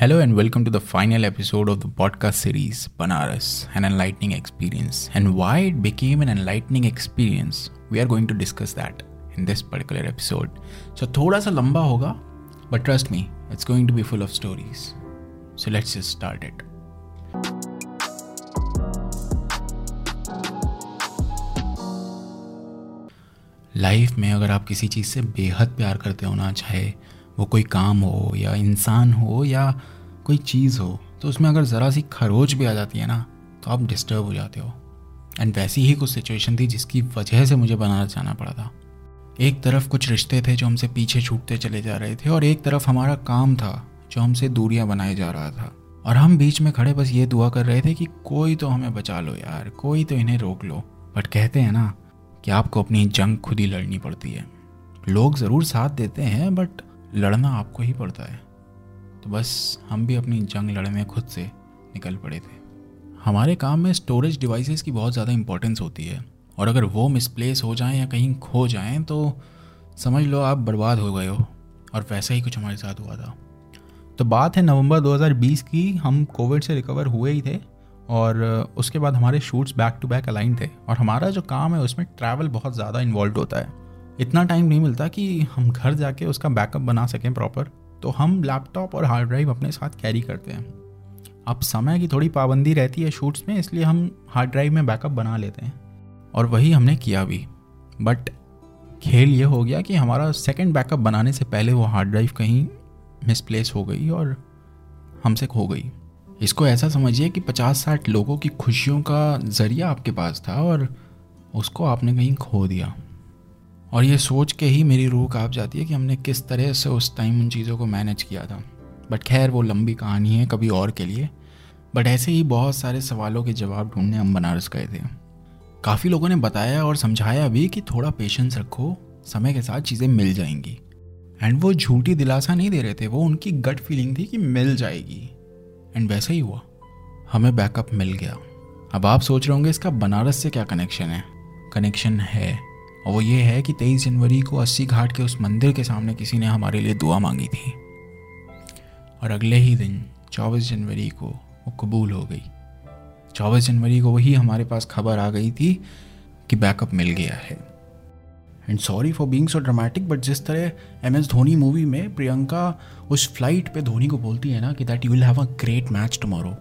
Hello and welcome to the final episode of the podcast series Banaras an enlightening experience and why it became an enlightening experience we are going to discuss that in this particular episode so थोड़ा सा लंबा होगा but trust me it's going to be full of stories so let's start it life में अगर आप किसी चीज़ से बेहद प्यार करते हो ना, चाहे वो कोई काम हो या इंसान हो या कोई चीज़ हो तो उसमें अगर ज़रा सी खरोच भी आ जाती है ना तो आप डिस्टर्ब हो जाते हो। एंड वैसी ही कुछ सिचुएशन थी जिसकी वजह से मुझे बनारस जाना पड़ा था। एक तरफ़ कुछ रिश्ते थे जो हमसे पीछे छूटते चले जा रहे थे और एक तरफ़ हमारा काम था जो हमसे दूरियाँ बनाए जा रहा था। और हम बीच में खड़े बस ये दुआ कर रहे थे कि कोई तो हमें बचा लो यार, कोई तो इन्हें रोक लो। बट कहते हैं ना कि आपको अपनी जंग खुद ही लड़नी पड़ती है। लोग ज़रूर साथ देते हैं, बट लड़ना आपको ही पड़ता है। तो बस हम भी अपनी जंग लड़ने खुद से निकल पड़े थे। हमारे काम में स्टोरेज डिवाइसेस की बहुत ज़्यादा इंपॉर्टेंस होती है। और अगर वो मिसप्लेस हो जाएँ या कहीं खो जाएँ तो समझ लो आप बर्बाद हो गए हो। और वैसा ही कुछ हमारे साथ हुआ था। तो बात है नवंबर 2020 की, हम कोविड से रिकवर हुए ही थे। और उसके बाद हमारे shoots back to back align थे। और हमारा जो काम है, उसमें ट्रैवल बहुत ज़्यादा इन्वॉल्व होता है। इतना टाइम नहीं मिलता कि हम घर जाके उसका बैकअप बना सकें प्रॉपर तो हम लैपटॉप और हार्ड ड्राइव अपने साथ कैरी करते हैं। अब समय की थोड़ी पाबंदी रहती है शूट्स में, इसलिए हम हार्ड ड्राइव में बैकअप बना लेते हैं। और वही हमने किया भी। बट खेल ये हो गया कि हमारा सेकेंड बैकअप बनाने से पहले वो हार्ड ड्राइव कहीं मिसप्लेस हो गई और हमसे खो गई। इसको ऐसा समझिए कि पचास साठ लोगों की खुशियों का ज़रिया आपके पास था और उसको आपने कहीं खो दिया। और ये सोच के ही मेरी रूह काँप जाती है कि हमने किस तरह से उस टाइम उन चीज़ों को मैनेज किया था। बट खैर, वो लंबी कहानी है कभी और के लिए। बट ऐसे ही बहुत सारे सवालों के जवाब ढूँढने हम बनारस गए थे। काफ़ी लोगों ने बताया और समझाया भी कि थोड़ा पेशेंस रखो, समय के साथ चीज़ें मिल जाएँगी। एंड वो झूठी दिलासा नहीं दे रहे थे, वो उनकी गट फीलिंग थी कि मिल जाएगी। एंड वैसा ही हुआ। हमें बैकअप मिल गया। अब आप सोच रहे होंगे इसका बनारस से क्या कनेक्शन है? कनेक्शन है। और वो ये है कि तेईस जनवरी को अस्सी घाट के उस मंदिर के सामने किसी ने हमारे लिए दुआ मांगी थी। और अगले ही दिन, चौबीस जनवरी को वो कबूल हो गई। चौबीस जनवरी को वही हमारे पास खबर आ गई थी कि बैकअप मिल गया है। And sorry for being so dramatic but जिस तरह एम एस धोनी मूवी में प्रियंका उस फ़्लाइट पे धोनी को बोलती है ना कि that you will have a great match tomorrow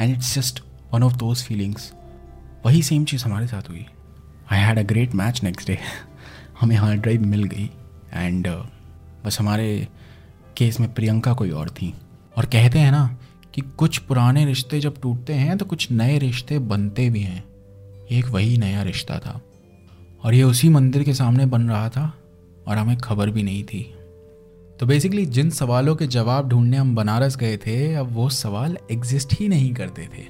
and it's just one of those feelings वही सेम चीज़ हमारे साथ हुई। I had a great match next day हमें हार्ड ड्राइव मिल गई एंड uh, बस हमारे केस में प्रियंका कोई और थी। और कहते हैं ना कि कुछ पुराने रिश्ते जब टूटते हैं तो कुछ नए रिश्ते बनते भी हैं। एक वही नया रिश्ता था। और ये उसी मंदिर के सामने बन रहा था और हमें खबर भी नहीं थी। तो बेसिकली जिन सवालों के जवाब ढूँढने हम बनारस गए थे अब वो सवाल एग्जिस्ट ही नहीं करते थे।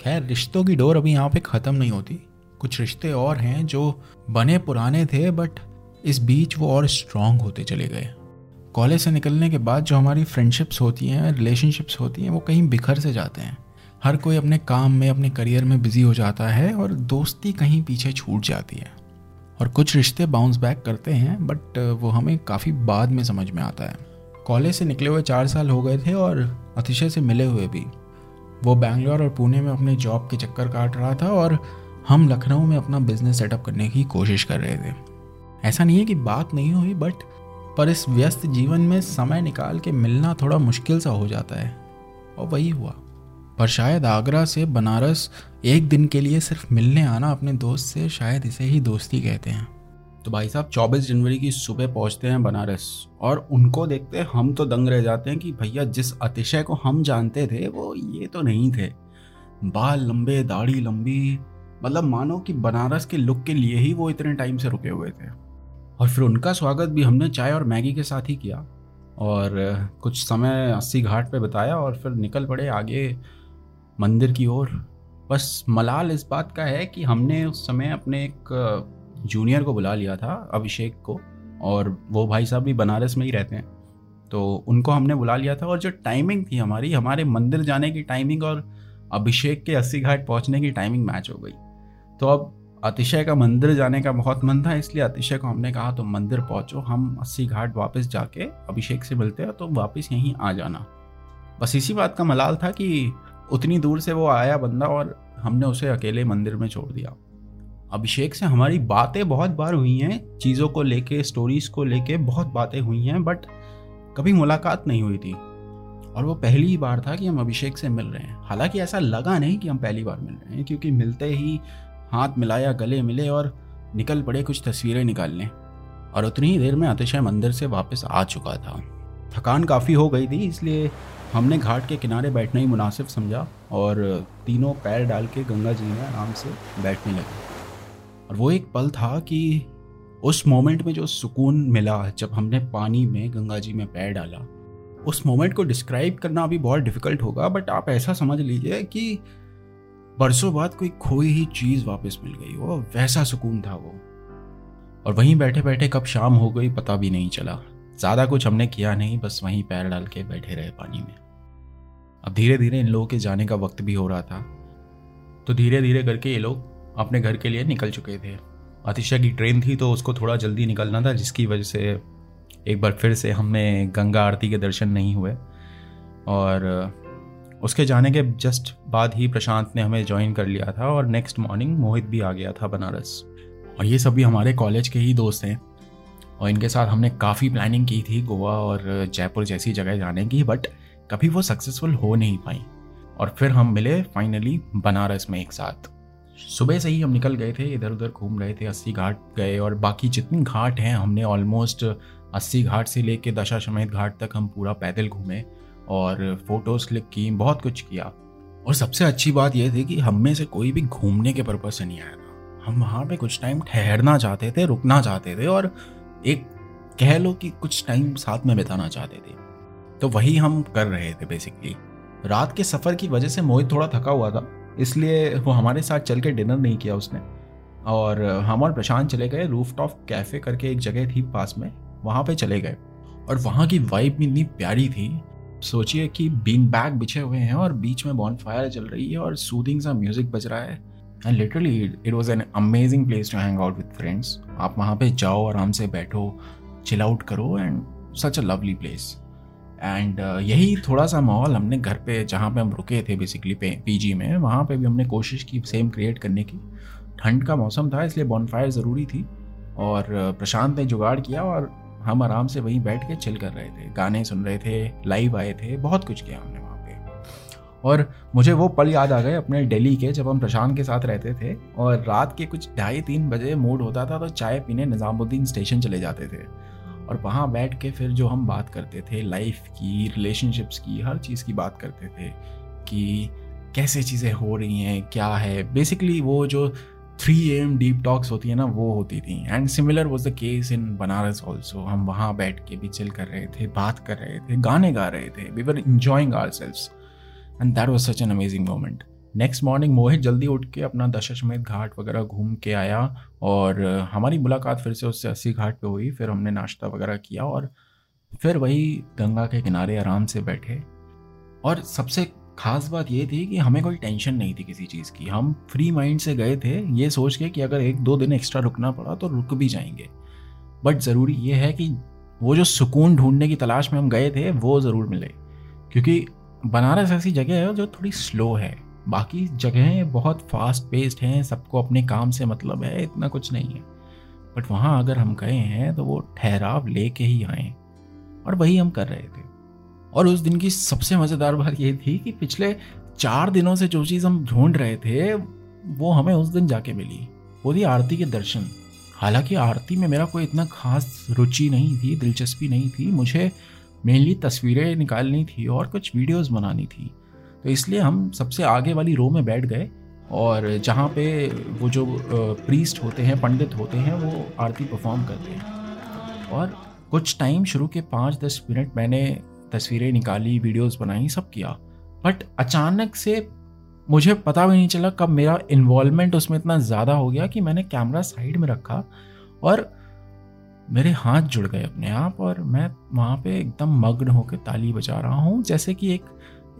खैर रिश्तों की डोर अभी यहाँ पे ख़त्म नहीं होती। कुछ रिश्ते और हैं जो बने पुराने थे बट इस बीच वो और स्ट्रांग होते चले गए। कॉलेज से निकलने के बाद जो हमारी फ्रेंडशिप्स होती हैं रिलेशनशिप्स होती हैं, वो कहीं बिखर से जाते हैं। हर कोई अपने काम में, अपने करियर में बिज़ी हो जाता है और दोस्ती कहीं पीछे छूट जाती है। और कुछ रिश्ते बाउंस बैक करते हैं बट वो हमें काफ़ी बाद में समझ में आता है। कॉलेज से निकले हुए चार साल हो गए थे और अतिशय से मिले हुए भी। वो बैंगलोर और पुणे में अपने जॉब के चक्कर काट रहा था और हम लखनऊ में अपना बिज़नेस सेटअप करने की कोशिश कर रहे थे। ऐसा नहीं है कि बात नहीं हुई बट पर इस व्यस्त जीवन में समय निकाल के मिलना थोड़ा मुश्किल सा हो जाता है, और वही हुआ। पर शायद आगरा से बनारस एक दिन के लिए सिर्फ़ मिलने आना अपने दोस्त से शायद इसे ही दोस्ती कहते हैं। तो भाई साहब 24 जनवरी की सुबह पहुँचते हैं बनारस, और उनको देखते हम तो दंग रह जाते हैं कि भैया जिस अतिशय को हम जानते थे, वो ये तो नहीं थे। बाल लंबे, दाढ़ी लंबी मतलब मानो कि बनारस के लुक के लिए ही वो इतने टाइम से रुके हुए थे। और फिर उनका स्वागत भी हमने चाय और मैगी के साथ ही किया। और कुछ समय अस्सी घाट पे बताया और फिर निकल पड़े आगे मंदिर की ओर। बस मलाल इस बात का है कि हमने उस समय अपने एक जूनियर को बुला लिया था, अभिषेक को। और वो भाई साहब भी बनारस में ही रहते हैं। तो उनको हमने बुला लिया था और जो टाइमिंग थी हमारी, हमारे मंदिर जाने की टाइमिंग और अभिषेक के अस्सी घाट पहुँचने की टाइमिंग मैच हो गई। तो अब अतिशय का मंदिर जाने का बहुत मन था, इसलिए अतिशय को हमने कहा तो मंदिर पहुंचो, हम अस्सी घाट वापस जाके अभिषेक से मिलते हैं तो वापस यहीं आ जाना। बस इसी बात का मलाल था कि उतनी दूर से वो आया बंदा और हमने उसे अकेले मंदिर में छोड़ दिया। अभिषेक से हमारी बातें बहुत बार हुई हैं, चीज़ों को लेके स्टोरीज को लेके बहुत बातें हुई हैं बट कभी मुलाकात नहीं हुई थी। और वो पहली बार था कि हम अभिषेक से मिल रहे हैं। हालाँकि ऐसा लगा नहीं कि हम पहली बार मिल रहे हैं, क्योंकि मिलते ही हाथ मिलाया, गले मिले और निकल पड़े कुछ तस्वीरें निकालने। और उतनी ही देर में अतिशय मंदिर से वापस आ चुका था। थकान काफ़ी हो गई थी, इसलिए हमने घाट के किनारे बैठना ही मुनासिब समझा और तीनों पैर डाल के गंगा जी में आराम से बैठने लगे। और वो एक पल था कि उस मोमेंट में जो सुकून मिला, जब हमने पानी में गंगा जी में पैर डाला, उस मोमेंट को डिस्क्राइब करना अभी बहुत डिफ़िकल्ट होगा, बट आप ऐसा समझ लीजिए कि बरसों बाद कोई खोई ही चीज़ वापस मिल गई, वो वैसा सुकून था वो। और वहीं बैठे बैठे कब शाम हो गई, पता भी नहीं चला। ज़्यादा कुछ हमने किया नहीं, बस वहीं पैर डाल के बैठे रहे पानी में। अब धीरे धीरे इन लोगों के जाने का वक्त भी हो रहा था। तो धीरे धीरे करके ये लोग अपने घर के लिए निकल चुके थे। अतिशा की ट्रेन थी तो उसको थोड़ा जल्दी निकलना था, जिसकी वजह से एक बार फिर से हमें गंगा आरती के दर्शन नहीं हुए। और उसके जाने के जस्ट बाद ही प्रशांत ने हमें ज्वाइन कर लिया था और नेक्स्ट मॉर्निंग मोहित भी आ गया था बनारस। और ये सभी हमारे कॉलेज के ही दोस्त हैं। और इनके साथ हमने काफ़ी प्लानिंग की थी गोवा और जयपुर जैसी जगह जाने की बट कभी वो सक्सेसफुल हो नहीं पाई। और फिर हम मिले फाइनली बनारस में एक साथ। सुबह से ही हम निकल गए थे इधर उधर घूम रहे थे, अस्सी घाट गए और बाकी जितनी घाट हैं, हमने ऑलमोस्ट अस्सी घाट से लेके दशा समेत घाट तक हम पूरा पैदल घूमे। और फ़ोटोज़ क्लिक की, बहुत कुछ किया। और सबसे अच्छी बात यह थी कि हम में से कोई भी घूमने के पर्पज से नहीं आया था। हम वहाँ पे कुछ टाइम ठहरना चाहते थे, रुकना चाहते थे और एक कह लो कि कुछ टाइम साथ में बिताना चाहते थे। तो वही हम कर रहे थे बेसिकली रात के सफ़र की वजह से मोहित थोड़ा थका हुआ था, इसलिए वो हमारे साथ चल के डिनर नहीं किया उसने। और हम और प्रशांत चले गए रूफ टॉप कैफ़े करके एक जगह थी पास में, वहाँ पे चले गए। और वहाँ की वाइब भी इतनी प्यारी थी सोचिए कि बीन बैग बिछे हुए हैं और बीच में बॉन फायर चल रही है और सूदिंग सा म्यूज़िक बज रहा है। And literally it was an amazing place to hang out with friends आप वहाँ पे जाओ आराम से बैठो चिल आउट करो and such a lovely place and यही थोड़ा सा माहौल हमने घर पे जहाँ पे हम रुके थे बेसिकली पीजी में वहाँ पे भी हमने कोशिश की सेम क्रिएट करने की। ठंड का मौसम था इसलिए बॉनफायर ज़रूरी थी। और uh, प्रशांत ने जुगाड़ किया और हम आराम से वहीं बैठ के चिल कर रहे थे, गाने सुन रहे थे लाइव आए थे, बहुत कुछ किया हमने वहाँ पे। और मुझे वो पल याद आ गए अपने दिल्ली के, जब हम प्रशांत के साथ रहते थे और रात के कुछ ढाई तीन बजे मूड होता था तो चाय पीने निज़ामुद्दीन स्टेशन चले जाते थे। और वहाँ बैठ के फिर जो हम बात करते थे लाइफ की रिलेशनशिप्स की, हर चीज़ की बात करते थे कि कैसे चीज़ें हो रही हैं, क्या है? बेसिकली वो जो three A M deep talks होती है ना, वो होती थी। And similar was the case in Banaras also हम वहाँ बैठ के भी चिल कर रहे थे, बात कर रहे थे, गाने गा रहे थे। We were enjoying ourselves and that was such an amazing moment next morning Mohit जल्दी उठ के अपना दशाश्वमेध घाट वगैरह घूम के आया और हमारी मुलाकात फिर से उससे अस्सी घाट पे हुई। फिर हमने नाश्ता वगैरह किया और फिर वही गंगा के किनारे आराम से बैठे। और सबसे खास बात ये थी कि हमें कोई टेंशन नहीं थी किसी चीज़ की। हम फ्री माइंड से गए थे, ये सोच के कि अगर एक दो दिन एक्स्ट्रा रुकना पड़ा तो रुक भी जाएँगे। बट ज़रूरी ये है कि वो जो सुकून ढूँढने की तलाश में हम गए थे, वो ज़रूर मिले। क्योंकि बनारस ऐसी जगह है जो थोड़ी स्लो है। बाकी जगहें बहुत फास्ट पेस्ड हैं, सबको अपने काम से मतलब है, इतना कुछ नहीं है। बट वहाँ अगर हम गए हैं तो वो ठहराव लेके ही आए। और वही हम कर रहे थे। और उस दिन की सबसे मज़ेदार बात ये थी कि पिछले चार दिनों से जो चीज़ हम ढूंढ रहे थे, वो हमें उस दिन जाके मिली। वो थी आरती के दर्शन। हालाँकि आरती में मेरा कोई इतना खास रुचि नहीं थी, दिलचस्पी नहीं थी। मुझे मेनली तस्वीरें निकालनी थी और कुछ वीडियोस बनानी थी। तो इसलिए हम सबसे आगे वाली रो में बैठ गए और जहाँ पे वो जो प्रीस्ट होते हैं, पंडित होते हैं, वो आरती परफॉर्म करते हैं। और कुछ टाइम शुरू के पाँच दस मिनट मैंने तस्वीरें निकाली, वीडियोस बनाई, सब किया। बट अचानक से मुझे पता भी नहीं चला कब मेरा इन्वॉल्वमेंट उसमें इतना ज़्यादा हो गया कि मैंने कैमरा साइड में रखा और मेरे हाथ जुड़ गए अपने आप और मैं वहाँ पे एकदम मग्न होकर ताली बजा रहा हूँ, जैसे कि एक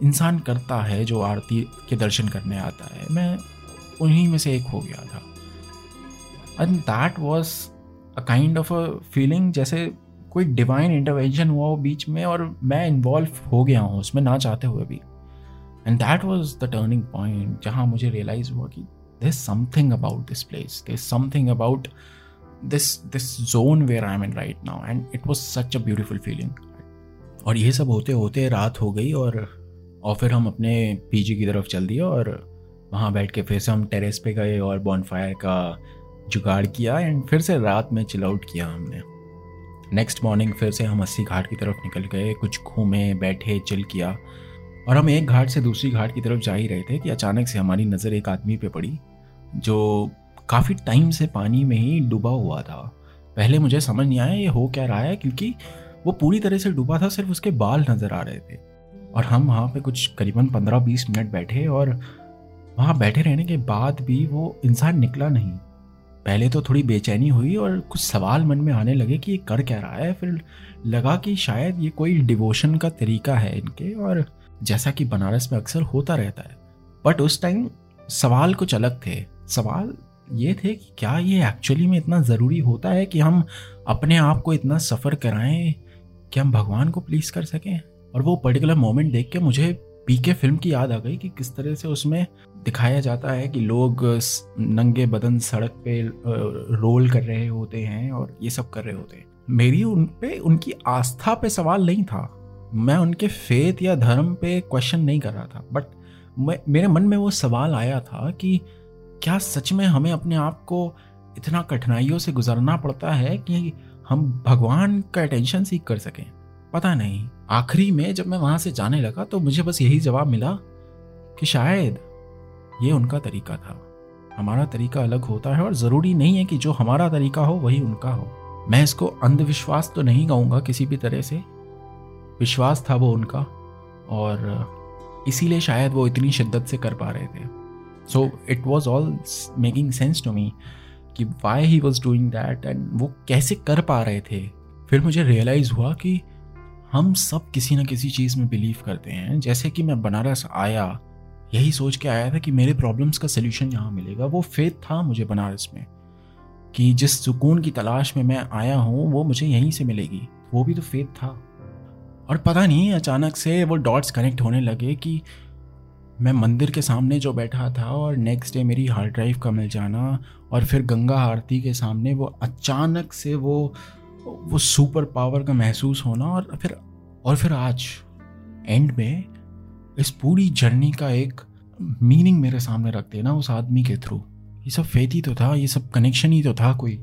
इंसान करता है जो आरती के दर्शन करने आता है। मैं उन्हीं में से एक हो गया था। And that was a kind of a feeling जैसे कोई डिवाइन इंटरवेंशन हुआ हो बीच में और मैं इन्वॉल्व हो गया हूँ उसमें ना चाहते हुए भी। And that was the turning point जहाँ मुझे रियलाइज़ हुआ कि this something about this place this something about this this zone where I am right now and it was such a beautiful feeling और ये सब होते होते रात हो गई और और फिर हम अपने पीजी की तरफ़ चल दिए और वहाँ बैठ के फिर से हम टेरेस पे गए और बॉनफायर का जुगाड़ किया एंड फिर से रात में चिल आउट किया हमने। नेक्स्ट मॉर्निंग फिर से हम अस्सी घाट की तरफ़ निकल गए, कुछ घूमे, बैठे चिल किया। और हम एक घाट से दूसरी घाट की तरफ़ जा ही रहे थे कि अचानक से हमारी नज़र एक आदमी पे पड़ी, जो काफ़ी टाइम से पानी में ही डूबा हुआ था। पहले मुझे समझ नहीं आया ये हो क्या रहा है, क्योंकि वो पूरी तरह से डूबा था, सिर्फ़ उसके बाल नज़र आ रहे थे। और हम वहाँ पे कुछ करीबन पंद्रह बीस मिनट बैठे और वहाँ बैठे रहने के बाद भी वो इंसान निकला नहीं। पहले तो थोड़ी बेचैनी हुई और कुछ सवाल मन में आने लगे कि ये कर क्या रहा है। फिर लगा कि शायद ये कोई डिवोशन का तरीका है इनके और जैसा कि बनारस में अक्सर होता रहता है। बट उस टाइम सवाल कुछ अलग थे। सवाल ये थे कि क्या ये एक्चुअली में इतना ज़रूरी होता है कि हम अपने आप को इतना सफ़र कराएँ कि हम भगवान को प्लीज़ कर सकें? और वो पर्टिकुलर मोमेंट देख के मुझे पीके फ़िल्म की याद आ गई कि किस तरह से उसमें दिखाया जाता है कि लोग नंगे बदन सड़क पे रोल कर रहे होते हैं और ये सब कर रहे होते हैं। मेरी उन पे, उनकी आस्था पे सवाल नहीं था। मैं उनके फेथ या धर्म पे क्वेश्चन नहीं कर रहा था। बट मेरे मन में वो सवाल आया था कि क्या सच में हमें अपने आप को इतना कठिनाइयों से गुजरना पड़ता है कि हम भगवान का अटेंशन सीख कर सकें? पता नहीं। आखिरी में जब मैं वहाँ से जाने लगा तो मुझे बस यही जवाब मिला कि शायद ये उनका तरीका था। हमारा तरीका अलग होता है और ज़रूरी नहीं है कि जो हमारा तरीका हो, वही उनका हो। मैं इसको अंधविश्वास तो नहीं कहूँगा किसी भी तरह से। विश्वास था वो उनका और इसीलिए शायद वो इतनी शिद्दत से कर पा रहे थे। So it was all making sense to me कि why he was doing that and वो कैसे कर पा रहे थे। फिर मुझे रियलाइज़ हुआ कि हम सब किसी ना किसी चीज़ में बिलीव करते हैं। जैसे कि मैं बनारस आया, यही सोच के आया था कि मेरे प्रॉब्लम्स का सोल्यूशन यहाँ मिलेगा। वो फेथ था मुझे बनारस में कि जिस सुकून की तलाश में मैं आया हूँ, वो मुझे यहीं से मिलेगी। वो भी तो फेथ था। और पता नहीं, अचानक से वो डॉट्स कनेक्ट होने लगे कि मैं मंदिर के सामने जो बैठा था और नेक्स्ट डे मेरी हार्ड ड्राइव का मिल जाना और फिर गंगा आरती के सामने वो अचानक से वो वो सुपर पावर का महसूस होना और फिर और फिर आज एंड में इस पूरी जर्नी का एक मीनिंग मेरे सामने रख देना उस आदमी के थ्रू ये सब फेथ ही तो था, ये सब कनेक्शन ही तो था कोई,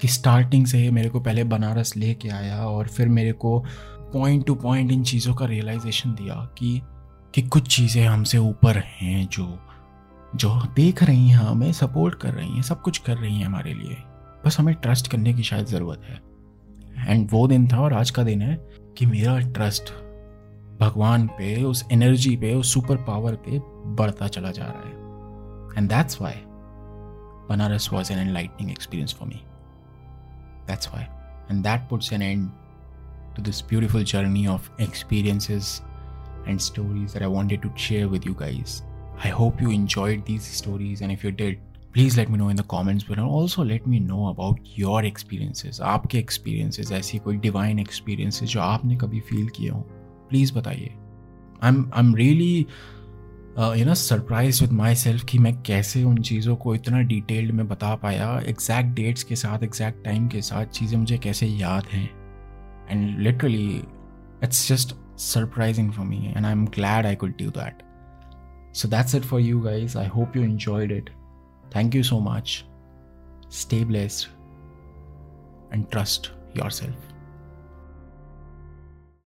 कि स्टार्टिंग से मेरे को पहले बनारस ले लेके आया और फिर मेरे को पॉइंट टू पॉइंट इन चीज़ों का रियलाइजेशन दिया कि कि कुछ चीज़ें हमसे ऊपर हैं जो जो देख रही हैं, हमें सपोर्ट कर रही हैं, सब कुछ कर रही हैं हमारे लिए। बस हमें ट्रस्ट करने की शायद ज़रूरत है। एंड वो दिन था और आज का दिन है कि मेरा ट्रस्ट भगवान पे, उस एनर्जी पे, उस सुपर पावर पे बढ़ता चला जा रहा है। And that's why Banaras was an enlightening experience for me that's why and that puts an end to this beautiful journey of experiences and stories I wanted to share with you guys I hope you enjoyed these stories and if you did please let me know in the comments below also let me know about your experiences आपके experiences ऐसी कोई divine experiences जो आपने कभी feel किए हों। Please बताइए। I am I am really you know surprise with myself कि मैं कैसे उन चीज़ों को इतना डिटेल्ड में बता पाया एग्जैक्ट डेट्स के साथ एग्जैक्ट टाइम के साथ चीज़ें मुझे कैसे याद हैं। And literally it's just surprising for me and I am glad I could do that So that's it for you guys. I hope you enjoyed it. Thank you so much. Stay blessed and trust yourself.